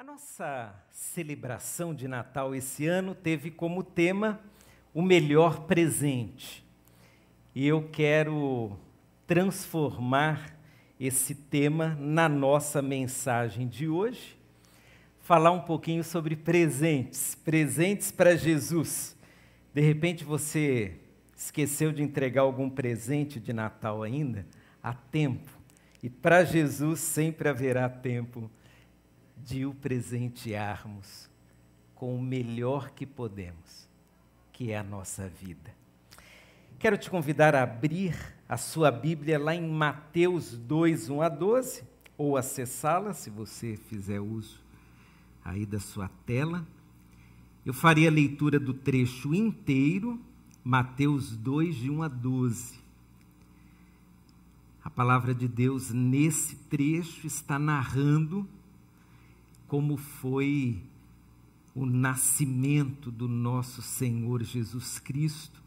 A nossa celebração de Natal esse ano teve como tema o melhor presente. E eu quero transformar esse tema na nossa mensagem de hoje, falar um pouquinho sobre presentes, presentes para Jesus. De repente você esqueceu de entregar algum presente de Natal ainda? Há tempo. E para Jesus sempre haverá tempo de o presentearmos com o melhor que podemos, que é a nossa vida. Quero te convidar a abrir a sua Bíblia lá em Mateus 2, 1 a 12, ou acessá-la, se você fizer uso aí da sua tela. Eu farei a leitura do trecho inteiro, Mateus 2, de 1 a 12. A palavra de Deus nesse trecho está narrando como foi o nascimento do nosso Senhor Jesus Cristo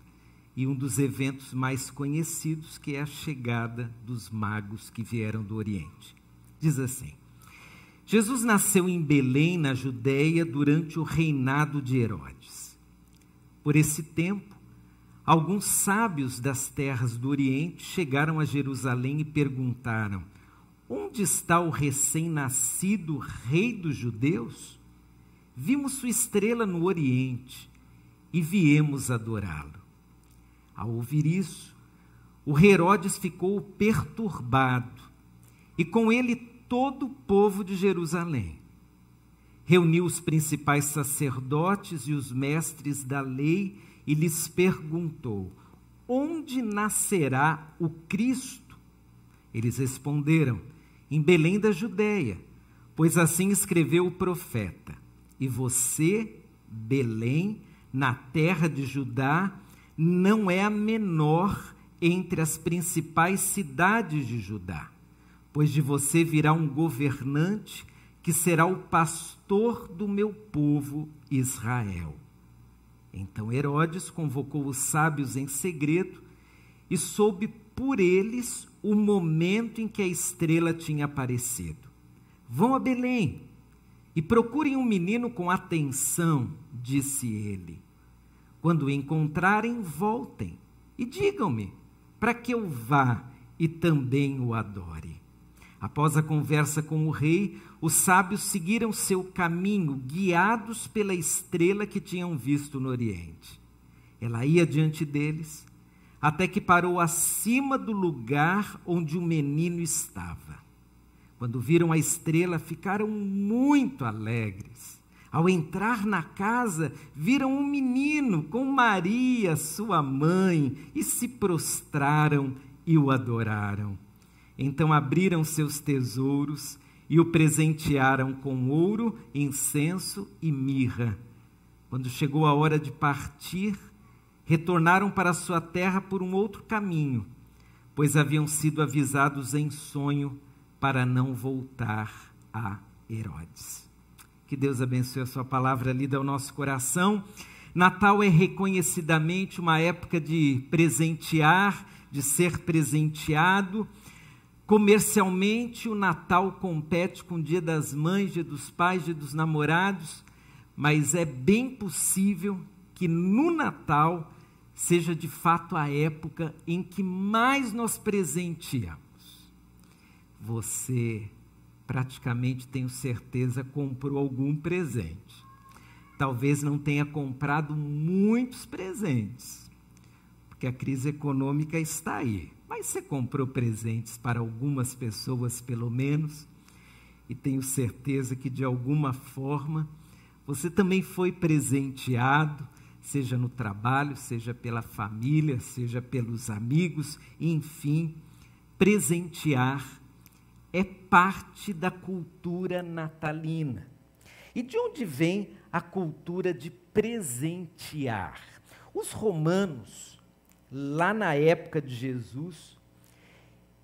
e um dos eventos mais conhecidos, que é a chegada dos magos que vieram do Oriente. Diz assim: Jesus nasceu em Belém, na Judéia, durante o reinado de Herodes. Por esse tempo, alguns sábios das terras do Oriente chegaram a Jerusalém e perguntaram: Onde está o recém-nascido rei dos judeus? Vimos sua estrela no Oriente e viemos adorá-lo. Ao ouvir isso, o Herodes ficou perturbado e com ele todo o povo de Jerusalém. Reuniu os principais sacerdotes e os mestres da lei e lhes perguntou: Onde nascerá o Cristo? Eles responderam: em Belém da Judéia, pois assim escreveu o profeta: E você, Belém, na terra de Judá, não é a menor entre as principais cidades de Judá, pois de você virá um governante que será o pastor do meu povo Israel. Então Herodes convocou os sábios em segredo e soube por eles o momento em que a estrela tinha aparecido. Vão a Belém e procurem um menino com atenção, disse ele. Quando o encontrarem, voltem e digam-me, para que eu vá e também o adore. Após a conversa com o rei, os sábios seguiram seu caminho, guiados pela estrela que tinham visto no Oriente. Ela ia diante deles até que parou acima do lugar onde o menino estava. Quando viram a estrela, ficaram muito alegres. Ao entrar na casa, viram um menino com Maria, sua mãe, e se prostraram e o adoraram. Então abriram seus tesouros e o presentearam com ouro, incenso e mirra. Quando chegou a hora de partir, retornaram para sua terra por um outro caminho, pois haviam sido avisados em sonho para não voltar a Herodes. Que Deus abençoe a sua palavra lida ao nosso coração. Natal é reconhecidamente uma época de presentear, de ser presenteado. Comercialmente, o Natal compete com o Dia das Mães, Dia dos Pais, Dia dos Namorados, mas é bem possível que no Natal seja de fato a época em que mais nós presenteamos. Você praticamente, tenho certeza, comprou algum presente. Talvez não tenha comprado muitos presentes, porque a crise econômica está aí. Mas você comprou presentes para algumas pessoas, pelo menos, e tenho certeza que de alguma forma você também foi presenteado seja no trabalho, seja pela família, seja pelos amigos, enfim, presentear é parte da cultura natalina. E de onde vem a cultura de presentear? Os romanos, lá na época de Jesus,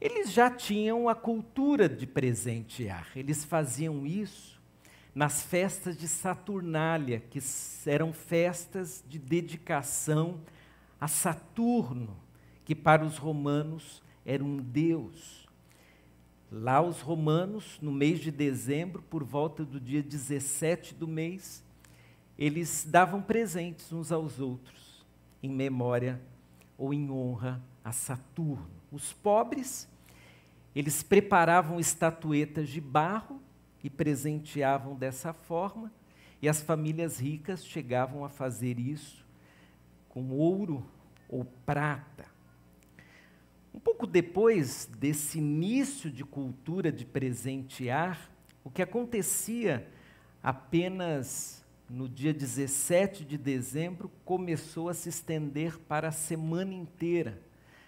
eles já tinham a cultura de presentear. Eles faziam isso nas festas de Saturnália, que eram festas de dedicação a Saturno, que para os romanos era um deus. Lá, os romanos, no mês de dezembro, por volta do dia 17 do mês, eles davam presentes uns aos outros, em memória ou em honra a Saturno. Os pobres, eles preparavam estatuetas de barro e presenteavam dessa forma, e as famílias ricas chegavam a fazer isso com ouro ou prata. Um pouco depois desse início de cultura de presentear, o que acontecia apenas no dia 17 de dezembro começou a se estender para a semana inteira,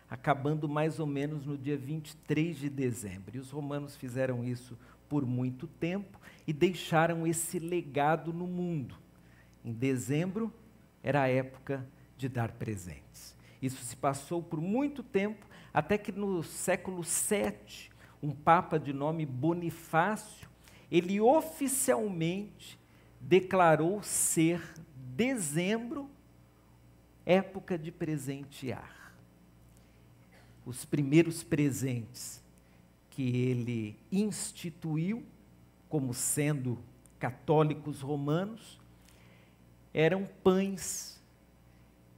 acabando mais ou menos no dia 23 de dezembro. E os romanos fizeram isso por muito tempo e deixaram esse legado no mundo. Em dezembro era a época de dar presentes. Isso se passou por muito tempo, até que no século VII, um papa de nome Bonifácio, ele oficialmente declarou ser dezembro época de presentear. Os primeiros presentes que ele instituiu como sendo católicos romanos eram pães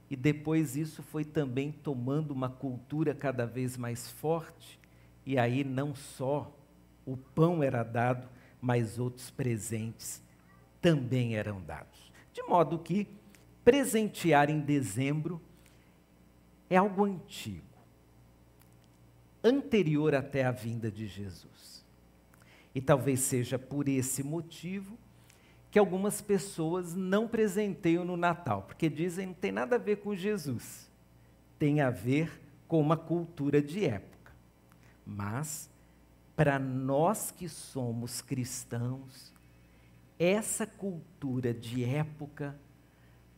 e depois isso foi também tomando uma cultura cada vez mais forte, e aí não só o pão era dado, mas outros presentes também eram dados. De modo que presentear em dezembro é algo antigo, anterior até a vinda de Jesus. E talvez seja por esse motivo que algumas pessoas não presenteiam no Natal, porque dizem não tem nada a ver com Jesus, tem a ver com uma cultura de época. Mas, para nós que somos cristãos, essa cultura de época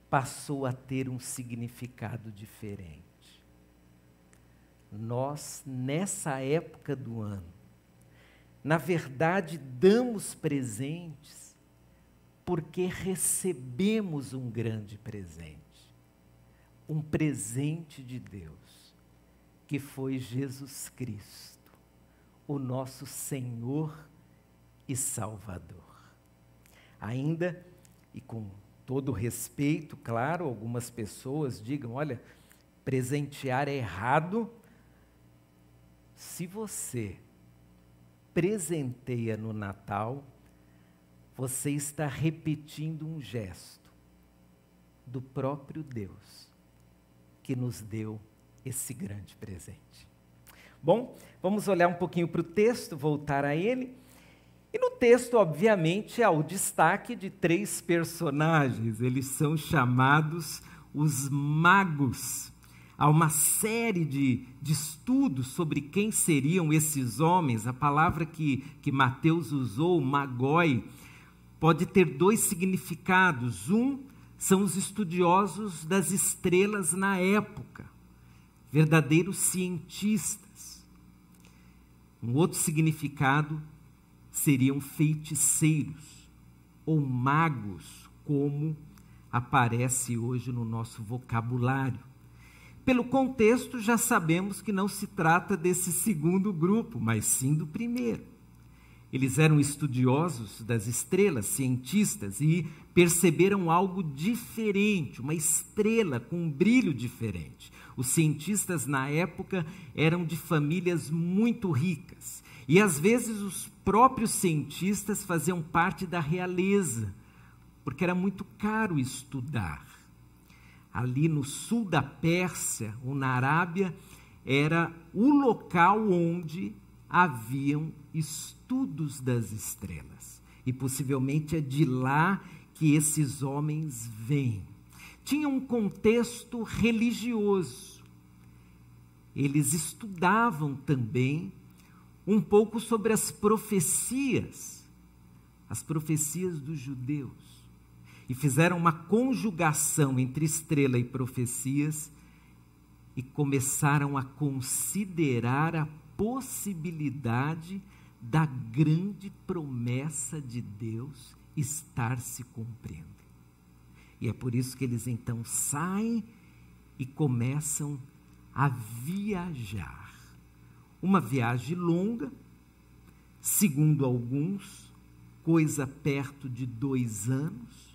passou a ter um significado diferente. Nós, nessa época do ano, na verdade, damos presentes porque recebemos um grande presente. Um presente de Deus, que foi Jesus Cristo, o nosso Senhor e Salvador. Ainda, e com todo respeito, claro, algumas pessoas digam: olha, presentear é errado. Se você presenteia no Natal, você está repetindo um gesto do próprio Deus que nos deu esse grande presente. Bom, vamos olhar um pouquinho para o texto, voltar a ele. E no texto, obviamente, há o destaque de três personagens. Eles são chamados os magos. Há uma série de, de estudos sobre quem seriam esses homens. A palavra que, que Mateus usou, magoi, pode ter dois significados. Um são os estudiosos das estrelas na época, verdadeiros cientistas. Um outro significado seriam feiticeiros ou magos, como aparece hoje no nosso vocabulário. Pelo contexto, já sabemos que não se trata desse segundo grupo, mas sim do primeiro. Eles eram estudiosos das estrelas, cientistas, e perceberam algo diferente, uma estrela com um brilho diferente. Os cientistas na época eram de famílias muito ricas, e às vezes os próprios cientistas faziam parte da realeza, porque era muito caro estudar. Ali no sul da Pérsia, ou na Arábia, era o local onde haviam estudos das estrelas. E possivelmente é de lá que esses homens vêm. Tinha um contexto religioso. Eles estudavam também um pouco sobre as profecias, as profecias dos judeus. E fizeram uma conjugação entre estrela e profecias e começaram a considerar a possibilidade da grande promessa de Deus estar se cumprindo. E é por isso que eles então saem e começam a viajar. Uma viagem longa, segundo alguns, coisa perto de dois anos,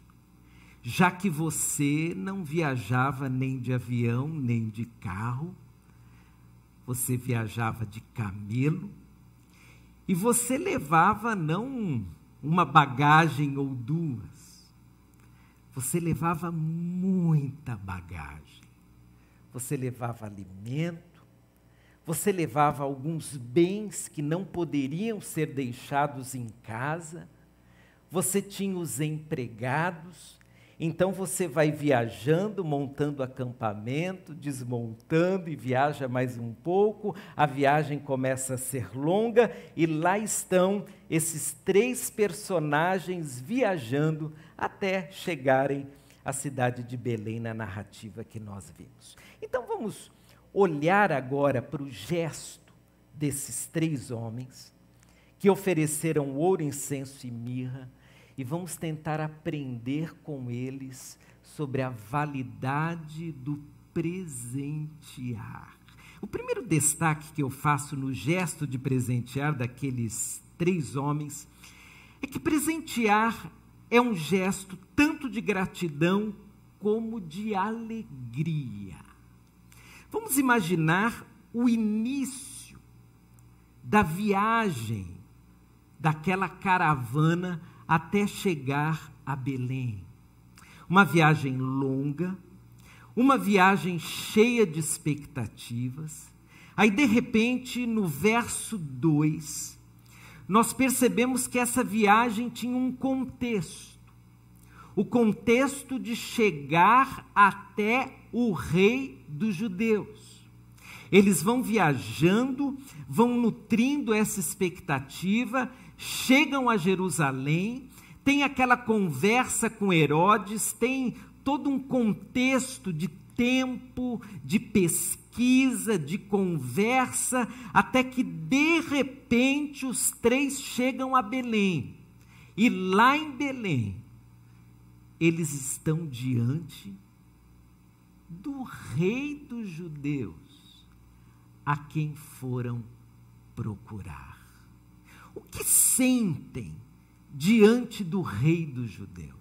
já que você não viajava nem de avião, nem de carro, você viajava de camelo, e você levava não uma bagagem ou duas, você levava muita bagagem. Você levava alimento, você levava alguns bens que não poderiam ser deixados em casa, você tinha os empregados, então você vai viajando, montando acampamento, desmontando e viaja mais um pouco. A viagem começa a ser longa e lá estão esses três personagens viajando até chegarem à cidade de Belém na narrativa que nós vimos. Então vamos olhar agora para o gesto desses três homens que ofereceram ouro, incenso e mirra e vamos tentar aprender com eles sobre a validade do presentear. O primeiro destaque que eu faço no gesto de presentear daqueles três homens é que presentear é um gesto tanto de gratidão como de alegria. Vamos imaginar o início da viagem daquela caravana até chegar a Belém. Uma viagem longa, uma viagem cheia de expectativas. Aí, de repente, no verso 2, nós percebemos que essa viagem tinha um contexto. O contexto de chegar até o rei dos judeus. Eles vão viajando, vão nutrindo essa expectativa, chegam a Jerusalém, tem aquela conversa com Herodes, tem todo um contexto de tempo, de pesquisa, de conversa, até que de repente os três chegam a Belém. E lá em Belém, eles estão diante do rei dos judeus, a quem foram procurar. O que sentem diante do rei dos judeus?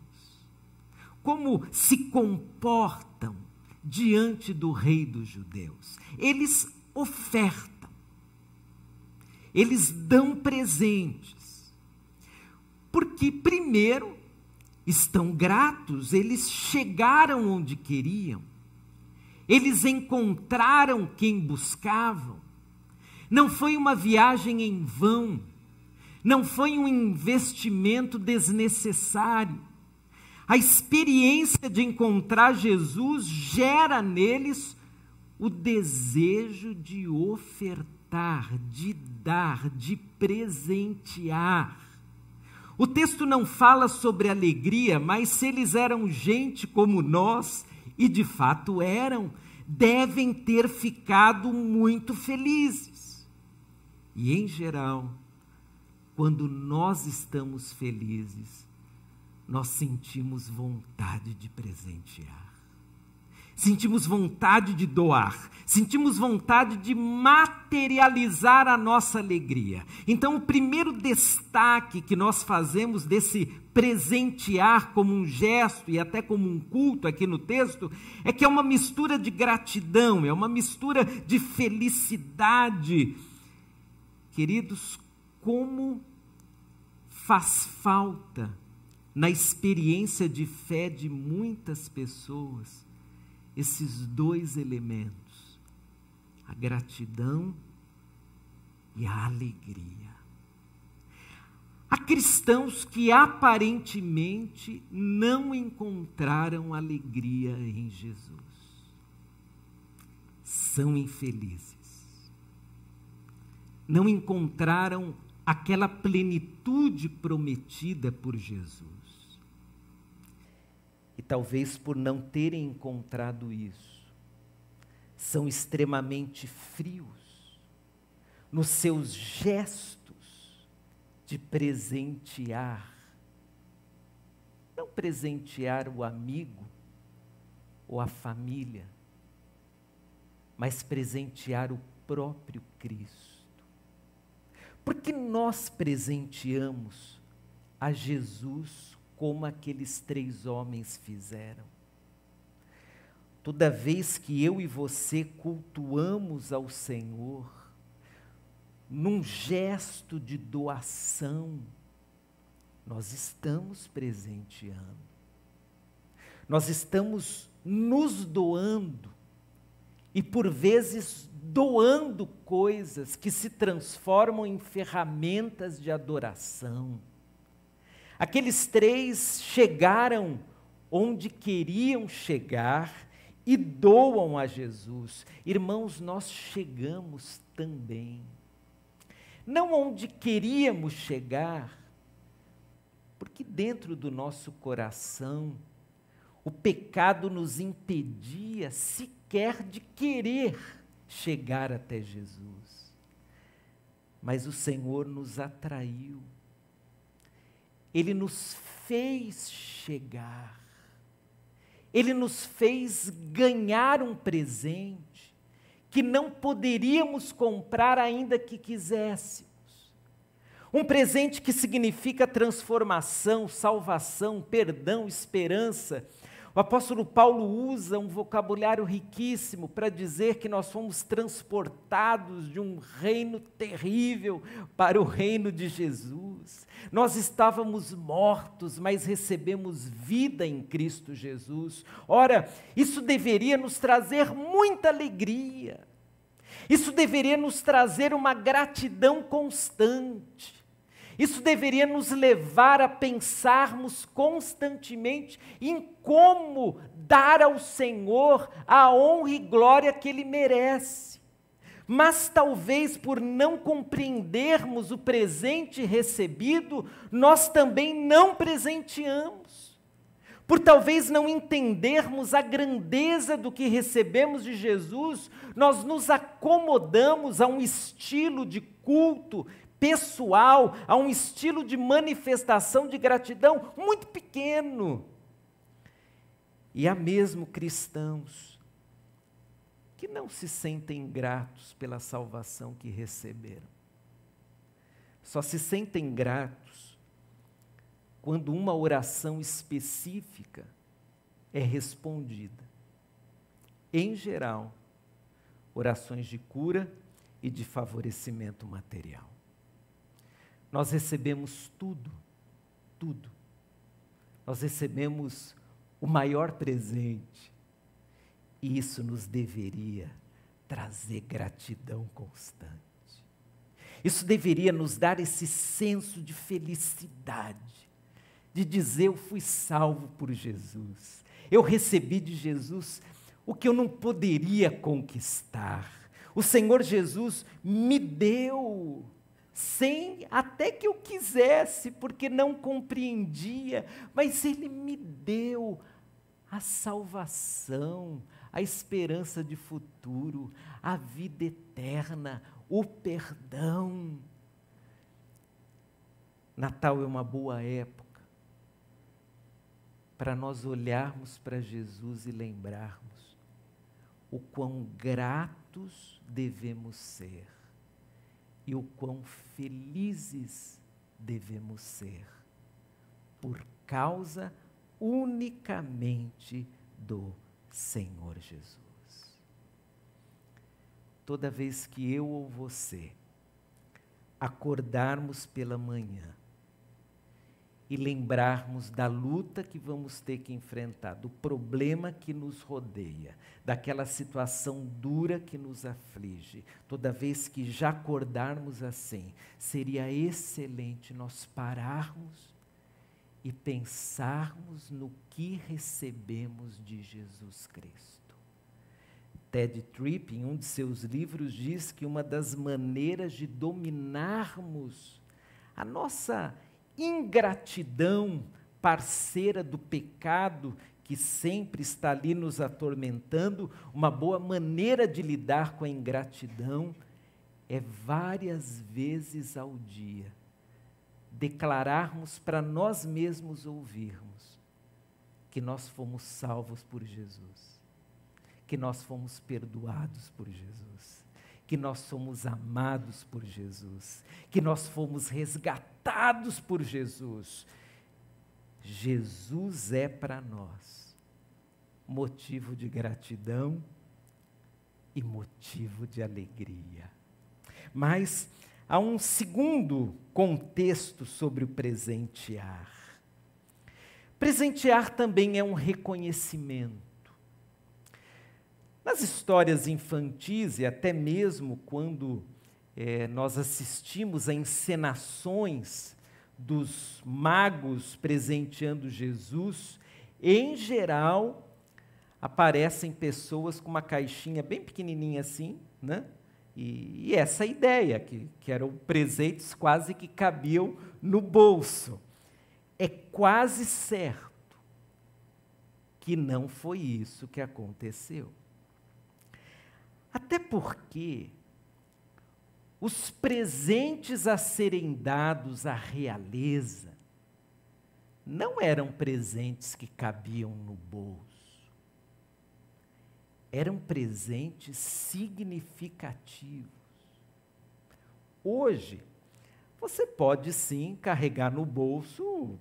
Como se comportam diante do rei dos judeus? Eles ofertam, eles dão presentes, porque, primeiro, estão gratos, eles chegaram onde queriam, eles encontraram quem buscavam. Não foi uma viagem em vão, não foi um investimento desnecessário. A experiência de encontrar Jesus gera neles o desejo de ofertar, de dar, de presentear. O texto não fala sobre alegria, mas se eles eram gente como nós, e de fato eram, devem ter ficado muito felizes. E em geral, quando nós estamos felizes, nós sentimos vontade de presentear sentimos vontade de doar, sentimos vontade de materializar a nossa alegria. Então, o primeiro destaque que nós fazemos desse presentear como um gesto e até como um culto aqui no texto é que é uma mistura de gratidão, é uma mistura de felicidade. Queridos, como faz falta na experiência de fé de muitas pessoas esses dois elementos, a gratidão e a alegria. Há cristãos que aparentemente não encontraram alegria em Jesus. São infelizes. Não encontraram aquela plenitude prometida por Jesus. E talvez por não terem encontrado isso, são extremamente frios nos seus gestos de presentear. Não presentear o amigo ou a família, mas presentear o próprio Cristo. Porque nós presenteamos a Jesus como aqueles três homens fizeram. Toda vez que eu e você cultuamos ao Senhor, num gesto de doação, nós estamos presenteando. Nós estamos nos doando e, por vezes, doando coisas que se transformam em ferramentas de adoração. Aqueles três chegaram onde queriam chegar e doam a Jesus. Irmãos, nós chegamos também não onde queríamos chegar, porque dentro do nosso coração o pecado nos impedia sequer de querer chegar até Jesus. Mas o Senhor nos atraiu, Ele nos fez chegar, Ele nos fez ganhar um presente que não poderíamos comprar ainda que quiséssemos. Um presente que significa transformação, salvação, perdão, esperança. O apóstolo Paulo usa um vocabulário riquíssimo para dizer que nós fomos transportados de um reino terrível para o reino de Jesus. Nós estávamos mortos, mas recebemos vida em Cristo Jesus. Ora, isso deveria nos trazer muita alegria. Isso deveria nos trazer uma gratidão constante. Isso deveria nos levar a pensarmos constantemente em como dar ao Senhor a honra e glória que Ele merece. Mas talvez por não compreendermos o presente recebido, nós também não presenteamos. Por talvez não entendermos a grandeza do que recebemos de Jesus, nós nos acomodamos a um estilo de culto pessoal, a um estilo de manifestação de gratidão muito pequeno. E há mesmo cristãos que não se sentem gratos pela salvação que receberam. Só se sentem gratos quando uma oração específica é respondida. Em geral, orações de cura e de favorecimento material. Nós recebemos tudo, tudo. Nós recebemos o maior presente. E isso nos deveria trazer gratidão constante. Isso deveria nos dar esse senso de felicidade, de dizer: Eu fui salvo por Jesus. Eu recebi de Jesus o que eu não poderia conquistar. O Senhor Jesus me deu sem até que eu quisesse, porque não compreendia, mas Ele me deu a salvação, a esperança de futuro, a vida eterna, o perdão. Natal é uma boa época para nós olharmos para Jesus e lembrarmos o quão gratos devemos ser e o quão felizes devemos ser, por causa unicamente do Senhor Jesus. Toda vez que eu ou você acordarmos pela manhã e lembrarmos da luta que vamos ter que enfrentar, do problema que nos rodeia, daquela situação dura que nos aflige, toda vez que já acordarmos assim, seria excelente nós pararmos e pensarmos no que recebemos de Jesus Cristo. Ted Tripp, em um de seus livros, diz que uma das maneiras de dominarmos a nossa ingratidão, parceira do pecado que sempre está ali nos atormentando, uma boa maneira de lidar com a ingratidão é várias vezes ao dia declararmos para nós mesmos ouvirmos que nós fomos salvos por Jesus, que nós fomos perdoados por Jesus que nós somos amados por Jesus, que nós fomos resgatados por Jesus. Jesus é para nós motivo de gratidão e motivo de alegria. Mas há um segundo contexto sobre o presentear. Presentear também é um reconhecimento. Nas histórias infantis e até mesmo quando é, nós assistimos a encenações dos magos presenteando Jesus, em geral aparecem pessoas com uma caixinha bem pequenininha assim, né? E, e essa ideia, que, que eram presentes quase que cabiam no bolso. É quase certo que não foi isso que aconteceu. Até porque os presentes a serem dados à realeza não eram presentes que cabiam no bolso. Eram presentes significativos. Hoje, você pode sim carregar no bolso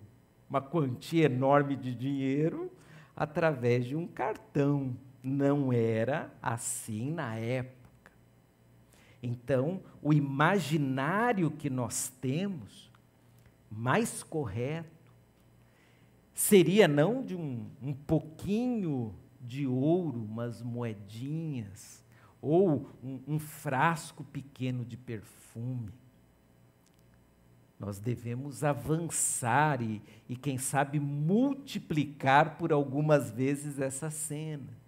uma quantia enorme de dinheiro através de um cartão não era assim na época. Então, o imaginário que nós temos, mais correto, seria não de um, um pouquinho de ouro, umas moedinhas, ou um, um frasco pequeno de perfume. Nós devemos avançar e, e, quem sabe, multiplicar por algumas vezes essa cena.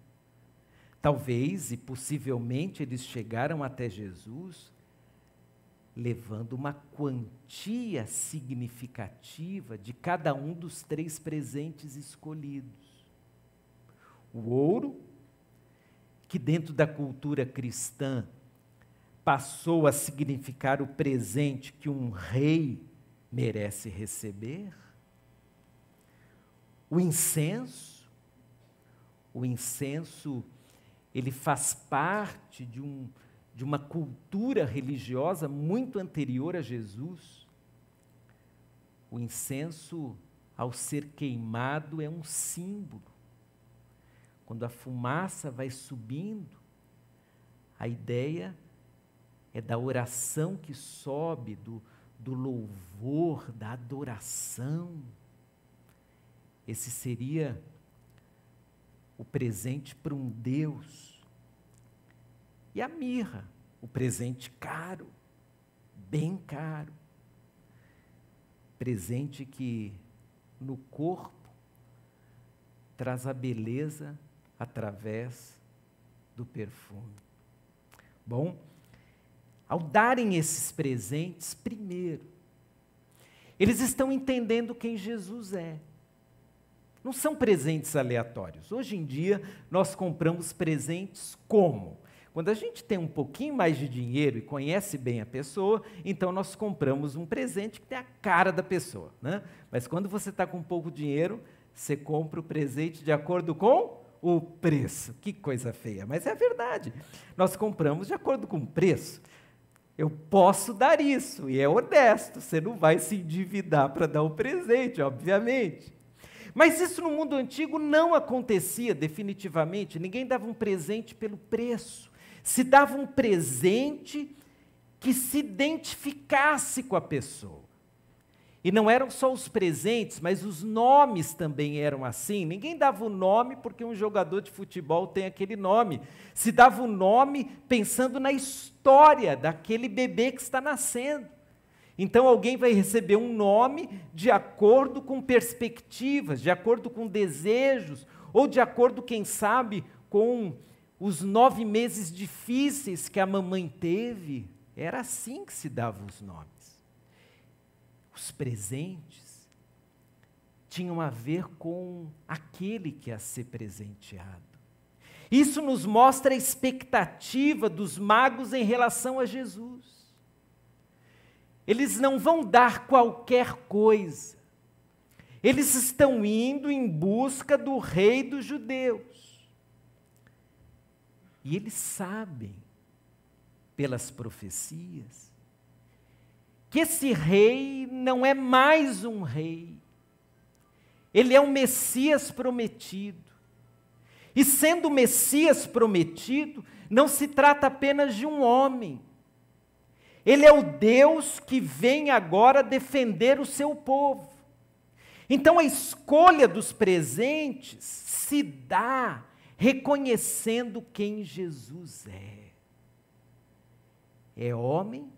Talvez e possivelmente eles chegaram até Jesus levando uma quantia significativa de cada um dos três presentes escolhidos. O ouro, que dentro da cultura cristã passou a significar o presente que um rei merece receber. O incenso, o incenso ele faz parte de, um, de uma cultura religiosa muito anterior a Jesus. O incenso, ao ser queimado, é um símbolo. Quando a fumaça vai subindo, a ideia é da oração que sobe, do, do louvor, da adoração. Esse seria o presente para um Deus. E a mirra, o presente caro, bem caro. Presente que no corpo traz a beleza através do perfume. Bom, ao darem esses presentes, primeiro, eles estão entendendo quem Jesus é. Não são presentes aleatórios. Hoje em dia, nós compramos presentes como? Quando a gente tem um pouquinho mais de dinheiro e conhece bem a pessoa, então nós compramos um presente que tem a cara da pessoa. Né? Mas quando você está com pouco dinheiro, você compra o presente de acordo com o preço. Que coisa feia, mas é verdade. Nós compramos de acordo com o preço. Eu posso dar isso, e é honesto, você não vai se endividar para dar o presente, obviamente. Mas isso no mundo antigo não acontecia definitivamente. Ninguém dava um presente pelo preço. Se dava um presente que se identificasse com a pessoa. E não eram só os presentes, mas os nomes também eram assim. Ninguém dava o nome porque um jogador de futebol tem aquele nome. Se dava o nome pensando na história daquele bebê que está nascendo. Então alguém vai receber um nome de acordo com perspectivas, de acordo com desejos, ou de acordo, quem sabe, com os nove meses difíceis que a mamãe teve. Era assim que se davam os nomes. Os presentes tinham a ver com aquele que ia ser presenteado. Isso nos mostra a expectativa dos magos em relação a Jesus. Eles não vão dar qualquer coisa. Eles estão indo em busca do rei dos judeus. E eles sabem pelas profecias, que esse rei não é mais um rei, ele é o Messias prometido. E sendo o Messias prometido, não se trata apenas de um homem. Ele é o Deus que vem agora defender o seu povo. Então a escolha dos presentes se dá reconhecendo quem Jesus é. É homem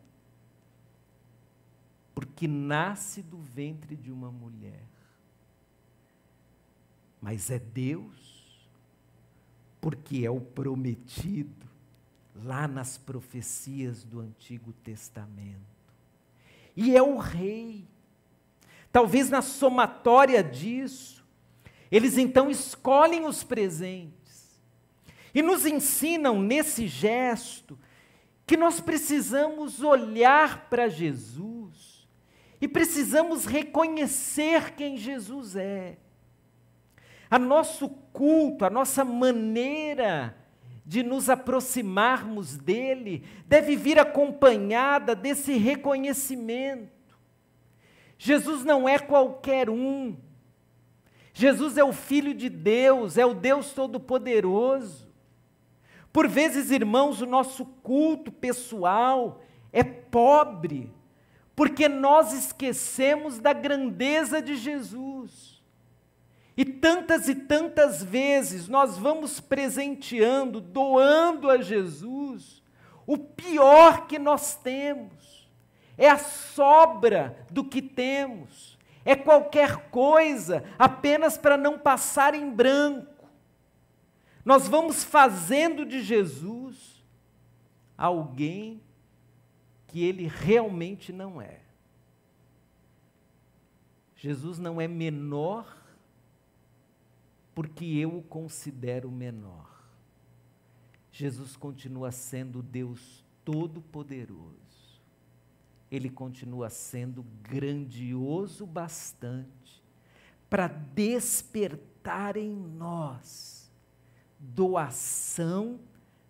porque nasce do ventre de uma mulher. Mas é Deus porque é o prometido lá nas profecias do Antigo Testamento. E é o rei. Talvez na somatória disso, eles então escolhem os presentes e nos ensinam nesse gesto que nós precisamos olhar para Jesus e precisamos reconhecer quem Jesus é. A nosso culto, a nossa maneira de nos aproximarmos dele deve vir acompanhada desse reconhecimento. Jesus não é qualquer um. Jesus é o Filho de Deus, é o Deus Todo-Poderoso. Por vezes, irmãos, o nosso culto pessoal é pobre, porque nós esquecemos da grandeza de Jesus. E tantas e tantas vezes nós vamos presenteando, doando a Jesus o pior que nós temos. É a sobra do que temos. É qualquer coisa apenas para não passar em branco. Nós vamos fazendo de Jesus alguém que ele realmente não é. Jesus não é menor porque eu o considero menor. Jesus continua sendo Deus Todo-Poderoso. Ele continua sendo grandioso bastante para despertar em nós doação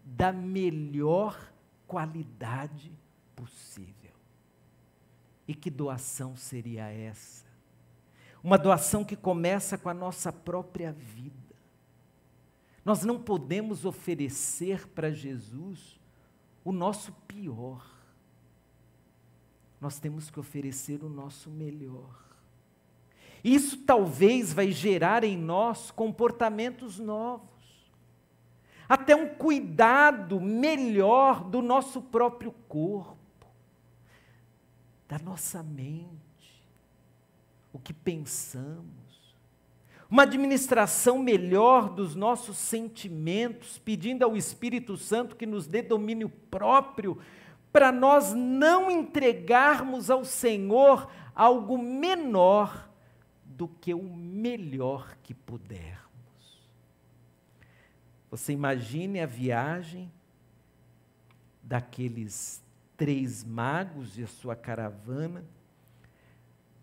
da melhor qualidade possível. E que doação seria essa? Uma doação que começa com a nossa própria vida. Nós não podemos oferecer para Jesus o nosso pior. Nós temos que oferecer o nosso melhor. Isso talvez vai gerar em nós comportamentos novos. Até um cuidado melhor do nosso próprio corpo, da nossa mente o que pensamos, uma administração melhor dos nossos sentimentos, pedindo ao Espírito Santo que nos dê domínio próprio, para nós não entregarmos ao Senhor algo menor do que o melhor que pudermos. Você imagine a viagem daqueles três magos e a sua caravana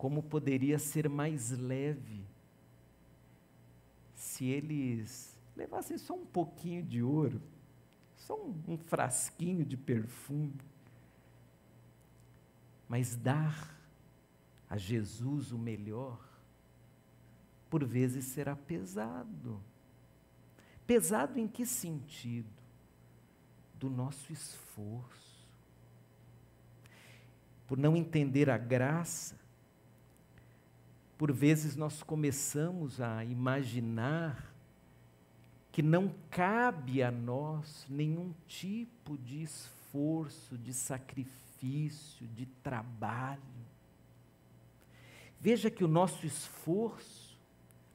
como poderia ser mais leve se eles levassem só um pouquinho de ouro, só um, um frasquinho de perfume. Mas dar a Jesus o melhor, por vezes será pesado. Pesado em que sentido? Do nosso esforço. Por não entender a graça por vezes nós começamos a imaginar que não cabe a nós nenhum tipo de esforço, de sacrifício, de trabalho. Veja que o nosso esforço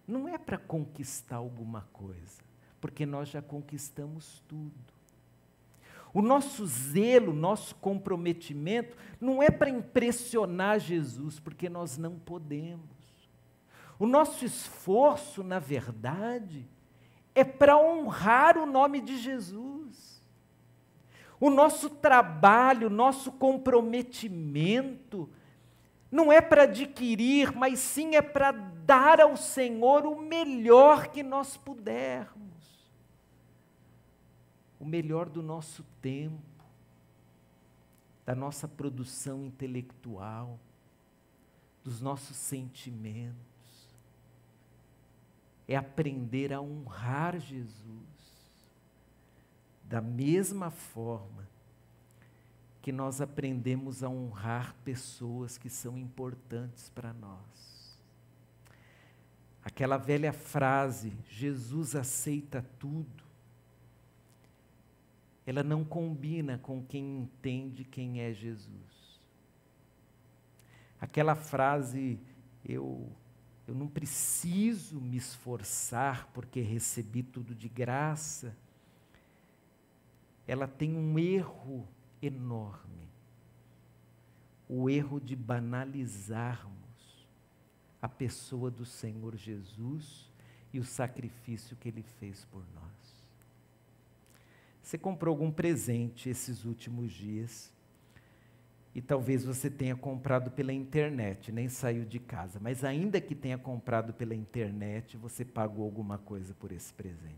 não é para conquistar alguma coisa, porque nós já conquistamos tudo. O nosso zelo, nosso comprometimento, não é para impressionar Jesus, porque nós não podemos. O nosso esforço, na verdade, é para honrar o nome de Jesus. O nosso trabalho, o nosso comprometimento, não é para adquirir, mas sim é para dar ao Senhor o melhor que nós pudermos. O melhor do nosso tempo, da nossa produção intelectual, dos nossos sentimentos. É aprender a honrar Jesus da mesma forma que nós aprendemos a honrar pessoas que são importantes para nós. Aquela velha frase, Jesus aceita tudo, ela não combina com quem entende quem é Jesus. Aquela frase, eu, eu não preciso me esforçar porque recebi tudo de graça, ela tem um erro enorme. O erro de banalizarmos a pessoa do Senhor Jesus e o sacrifício que ele fez por nós. Você comprou algum presente esses últimos dias e talvez você tenha comprado pela internet, nem saiu de casa, mas ainda que tenha comprado pela internet, você pagou alguma coisa por esse presente.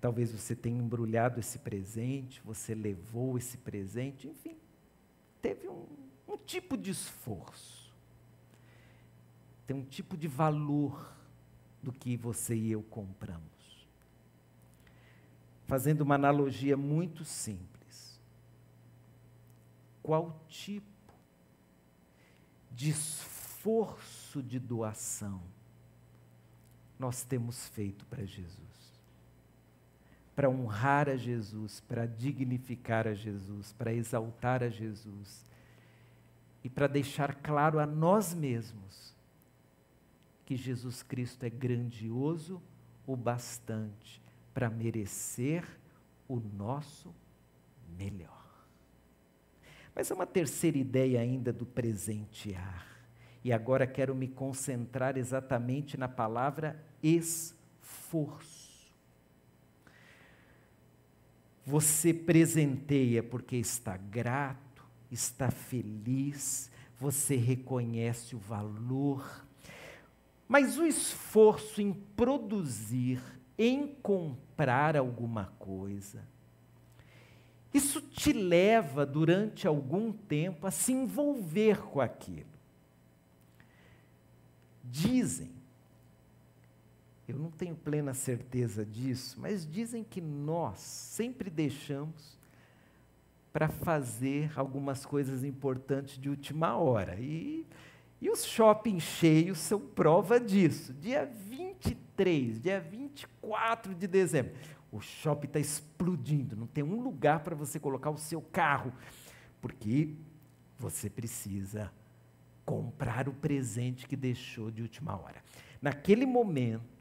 Talvez você tenha embrulhado esse presente, você levou esse presente, enfim, teve um, um tipo de esforço, tem um tipo de valor do que você e eu compramos fazendo uma analogia muito simples. Qual tipo de esforço de doação nós temos feito para Jesus? Para honrar a Jesus, para dignificar a Jesus, para exaltar a Jesus e para deixar claro a nós mesmos que Jesus Cristo é grandioso o bastante para merecer o nosso melhor. Mas é uma terceira ideia ainda do presentear. E agora quero me concentrar exatamente na palavra esforço. Você presenteia porque está grato, está feliz, você reconhece o valor. Mas o esforço em produzir em comprar alguma coisa. Isso te leva, durante algum tempo, a se envolver com aquilo. Dizem, eu não tenho plena certeza disso, mas dizem que nós sempre deixamos para fazer algumas coisas importantes de última hora. E, e os shoppings cheios são prova disso. Dia 23, dia 24 de dezembro. O shopping está explodindo, não tem um lugar para você colocar o seu carro, porque você precisa comprar o presente que deixou de última hora. Naquele momento,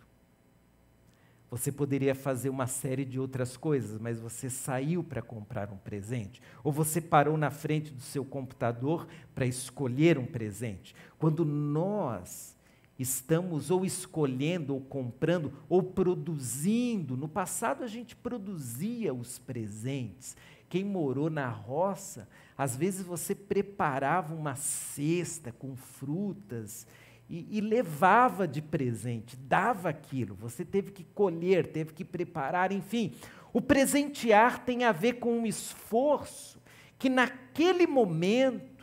você poderia fazer uma série de outras coisas, mas você saiu para comprar um presente, ou você parou na frente do seu computador para escolher um presente. Quando nós estamos ou escolhendo, ou comprando, ou produzindo. No passado a gente produzia os presentes. Quem morou na roça, às vezes você preparava uma cesta com frutas e, e, levava de presente, dava aquilo. Você teve que colher, teve que preparar, enfim. O presentear tem a ver com um esforço que naquele momento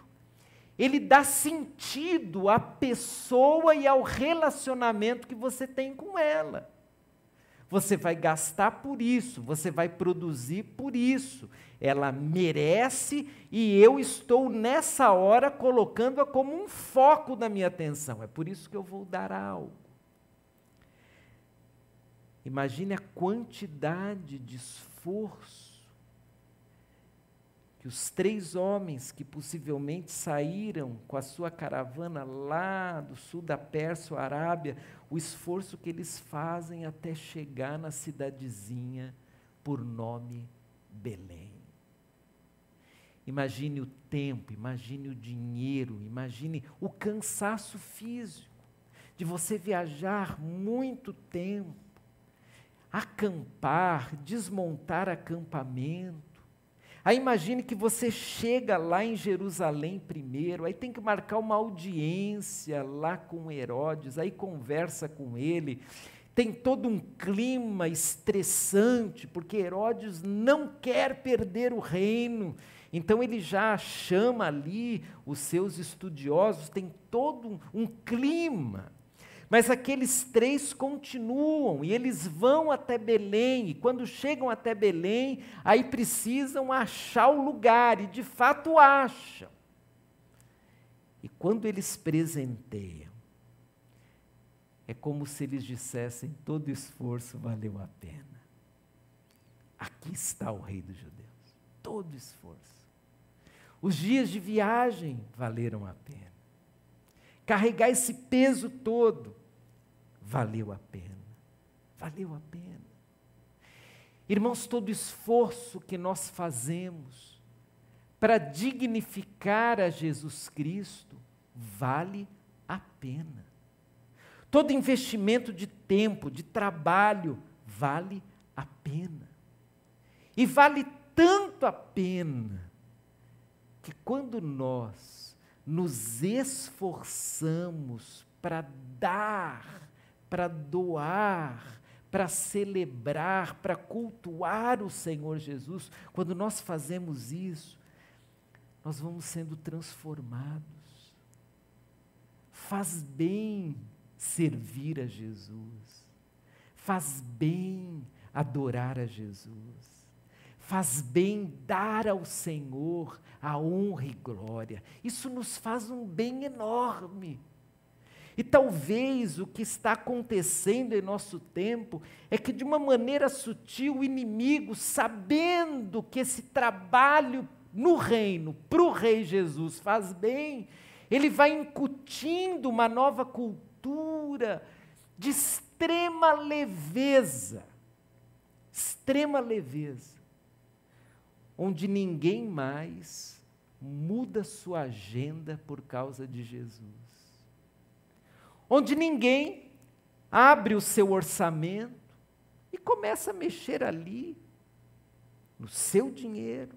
ele dá sentido à pessoa e ao relacionamento que você tem com ela. Você vai gastar por isso, você vai produzir por isso. Ela merece e eu estou nessa hora colocando-a como um foco da minha atenção. É por isso que eu vou dar algo. Imagine a quantidade de esforço que os três homens que possivelmente saíram com a sua caravana lá do sul da Pérsia, Arábia, o esforço que eles fazem até chegar na cidadezinha por nome Belém. Imagine o tempo, imagine o dinheiro, imagine o cansaço físico de você viajar muito tempo, acampar, desmontar acampamento, Aí imagine que você chega lá em Jerusalém primeiro, aí tem que marcar uma audiência lá com Herodes, aí conversa com ele. Tem todo um clima estressante, porque Herodes não quer perder o reino. Então ele já chama ali os seus estudiosos, tem todo um, um clima. Mas aqueles três continuam e eles vão até Belém, e quando chegam até Belém, aí precisam achar o lugar, e de fato acham. E quando eles presenteiam, é como se eles dissessem: todo esforço valeu a pena. Aqui está o Rei dos Judeus. Todo esforço. Os dias de viagem valeram a pena. Carregar esse peso todo valeu a pena. Valeu a pena. Irmãos, todo esforço que nós fazemos para dignificar a Jesus Cristo vale a pena. Todo investimento de tempo, de trabalho, vale a pena. E vale tanto a pena que quando nós nos esforçamos para dar, para doar, para celebrar, para cultuar o Senhor Jesus, quando nós fazemos isso, nós vamos sendo transformados. Faz bem servir a Jesus, faz bem adorar a Jesus faz bem dar ao Senhor a honra e glória. Isso nos faz um bem enorme. E talvez o que está acontecendo em nosso tempo é que, de uma maneira sutil, o inimigo, sabendo que esse trabalho no reino, para o Rei Jesus, faz bem, ele vai incutindo uma nova cultura de extrema leveza. Extrema leveza onde ninguém mais muda sua agenda por causa de Jesus. Onde ninguém abre o seu orçamento e começa a mexer ali no seu dinheiro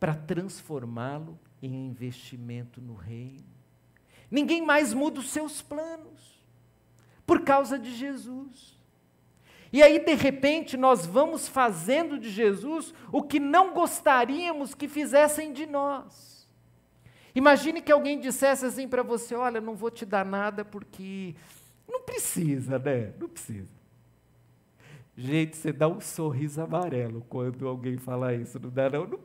para transformá-lo em investimento no reino. Ninguém mais muda os seus planos por causa de Jesus. E aí, de repente, nós vamos fazendo de Jesus o que não gostaríamos que fizessem de nós. Imagine que alguém dissesse assim para você: Olha, não vou te dar nada porque. Não precisa, né? Não precisa. Gente, você dá um sorriso amarelo quando alguém fala isso, não dá não? não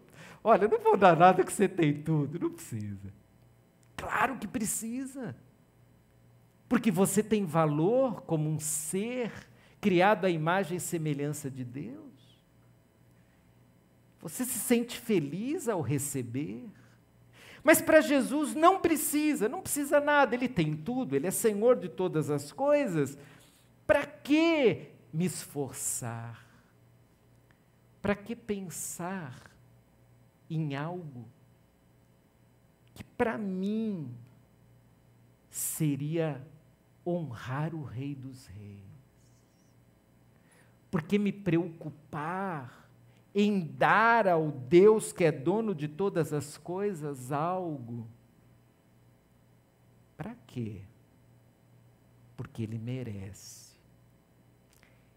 olha, não vou dar nada que você tem tudo, não precisa. Claro que precisa. Porque você tem valor como um ser criado à imagem e semelhança de Deus? Você se sente feliz ao receber? Mas para Jesus não precisa, não precisa nada, Ele tem tudo, Ele é Senhor de todas as coisas. Para que me esforçar? Para que pensar em algo que para mim seria honrar o Rei dos Reis? Por que me preocupar em dar ao Deus que é dono de todas as coisas algo? Para quê? Porque Ele merece.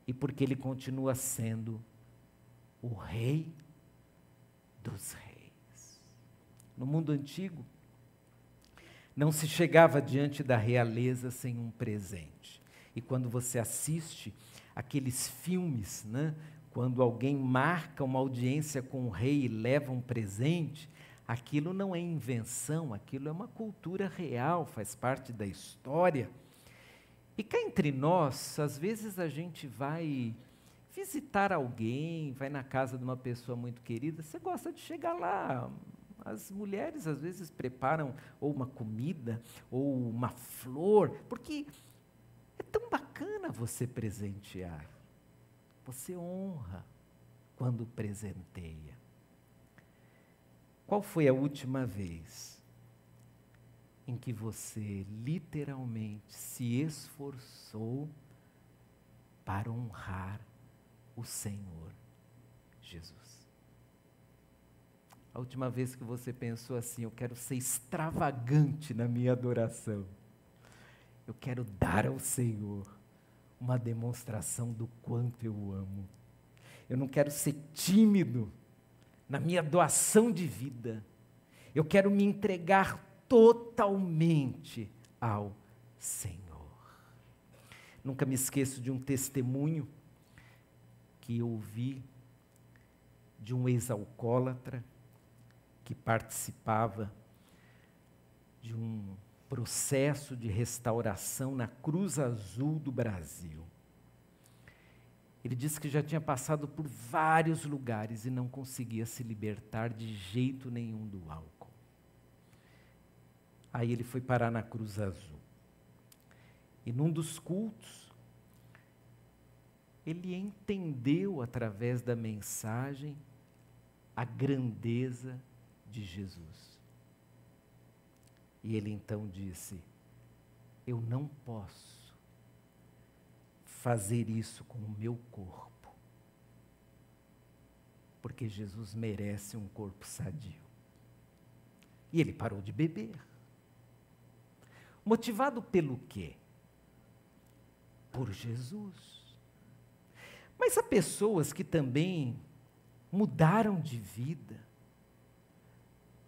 E porque Ele continua sendo o Rei dos Reis. No mundo antigo, não se chegava diante da realeza sem um presente. E quando você assiste aqueles filmes, né? quando alguém marca uma audiência com o rei e leva um presente, aquilo não é invenção, aquilo é uma cultura real, faz parte da história. E cá entre nós, às vezes a gente vai visitar alguém, vai na casa de uma pessoa muito querida, você gosta de chegar lá. As mulheres às vezes preparam ou uma comida ou uma flor, porque é tão bacana você presentear. Você honra quando presenteia. Qual foi a última vez em que você literalmente se esforçou para honrar o Senhor Jesus? A última vez que você pensou assim, eu quero ser extravagante na minha adoração. Eu quero dar ao Senhor uma demonstração do quanto eu amo. Eu não quero ser tímido na minha doação de vida, eu quero me entregar totalmente ao Senhor. Nunca me esqueço de um testemunho que eu ouvi de um ex-alcoólatra que participava de um processo de restauração na Cruz Azul do Brasil. Ele disse que já tinha passado por vários lugares e não conseguia se libertar de jeito nenhum do álcool. Aí ele foi parar na Cruz Azul. E num dos cultos, ele entendeu através da mensagem a grandeza de Jesus. E ele então disse: Eu não posso fazer isso com o meu corpo, porque Jesus merece um corpo sadio. E ele parou de beber. Motivado pelo quê? Por Jesus. Mas há pessoas que também mudaram de vida,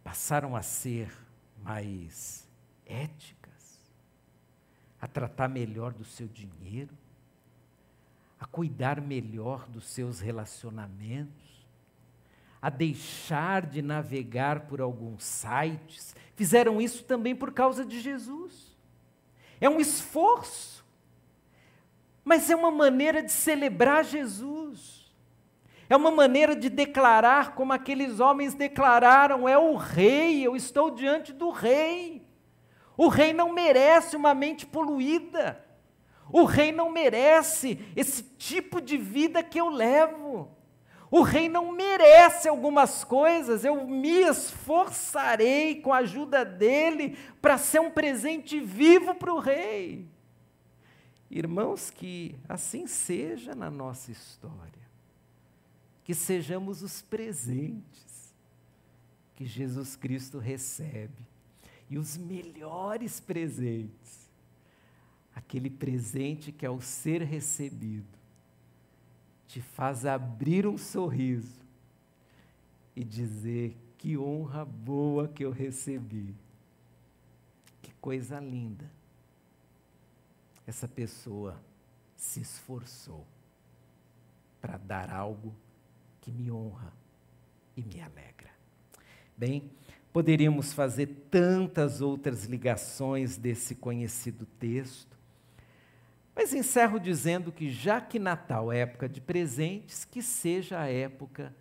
passaram a ser mais éticas, a tratar melhor do seu dinheiro, a cuidar melhor dos seus relacionamentos, a deixar de navegar por alguns sites. Fizeram isso também por causa de Jesus. É um esforço, mas é uma maneira de celebrar Jesus. É uma maneira de declarar como aqueles homens declararam: é o rei, eu estou diante do rei. O rei não merece uma mente poluída. O rei não merece esse tipo de vida que eu levo. O rei não merece algumas coisas, eu me esforçarei com a ajuda dele para ser um presente vivo para o rei. Irmãos, que assim seja na nossa história que sejamos os presentes que Jesus Cristo recebe. E os melhores presentes, aquele presente que ao ser recebido, te faz abrir um sorriso e dizer: que honra boa que eu recebi. Que coisa linda. Essa pessoa se esforçou para dar algo que me honra e me alegra. Bem, poderíamos fazer tantas outras ligações desse conhecido texto, mas encerro dizendo que, já que Natal é época de presentes, que seja a época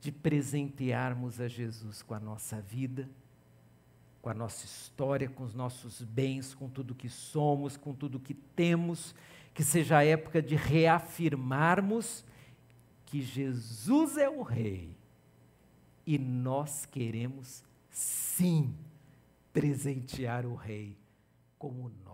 de presentearmos a Jesus com a nossa vida, com a nossa história, com os nossos bens, com tudo que somos, com tudo que temos, que seja a época de reafirmarmos que Jesus é o Rei e nós queremos sim presentear o Rei como melhor.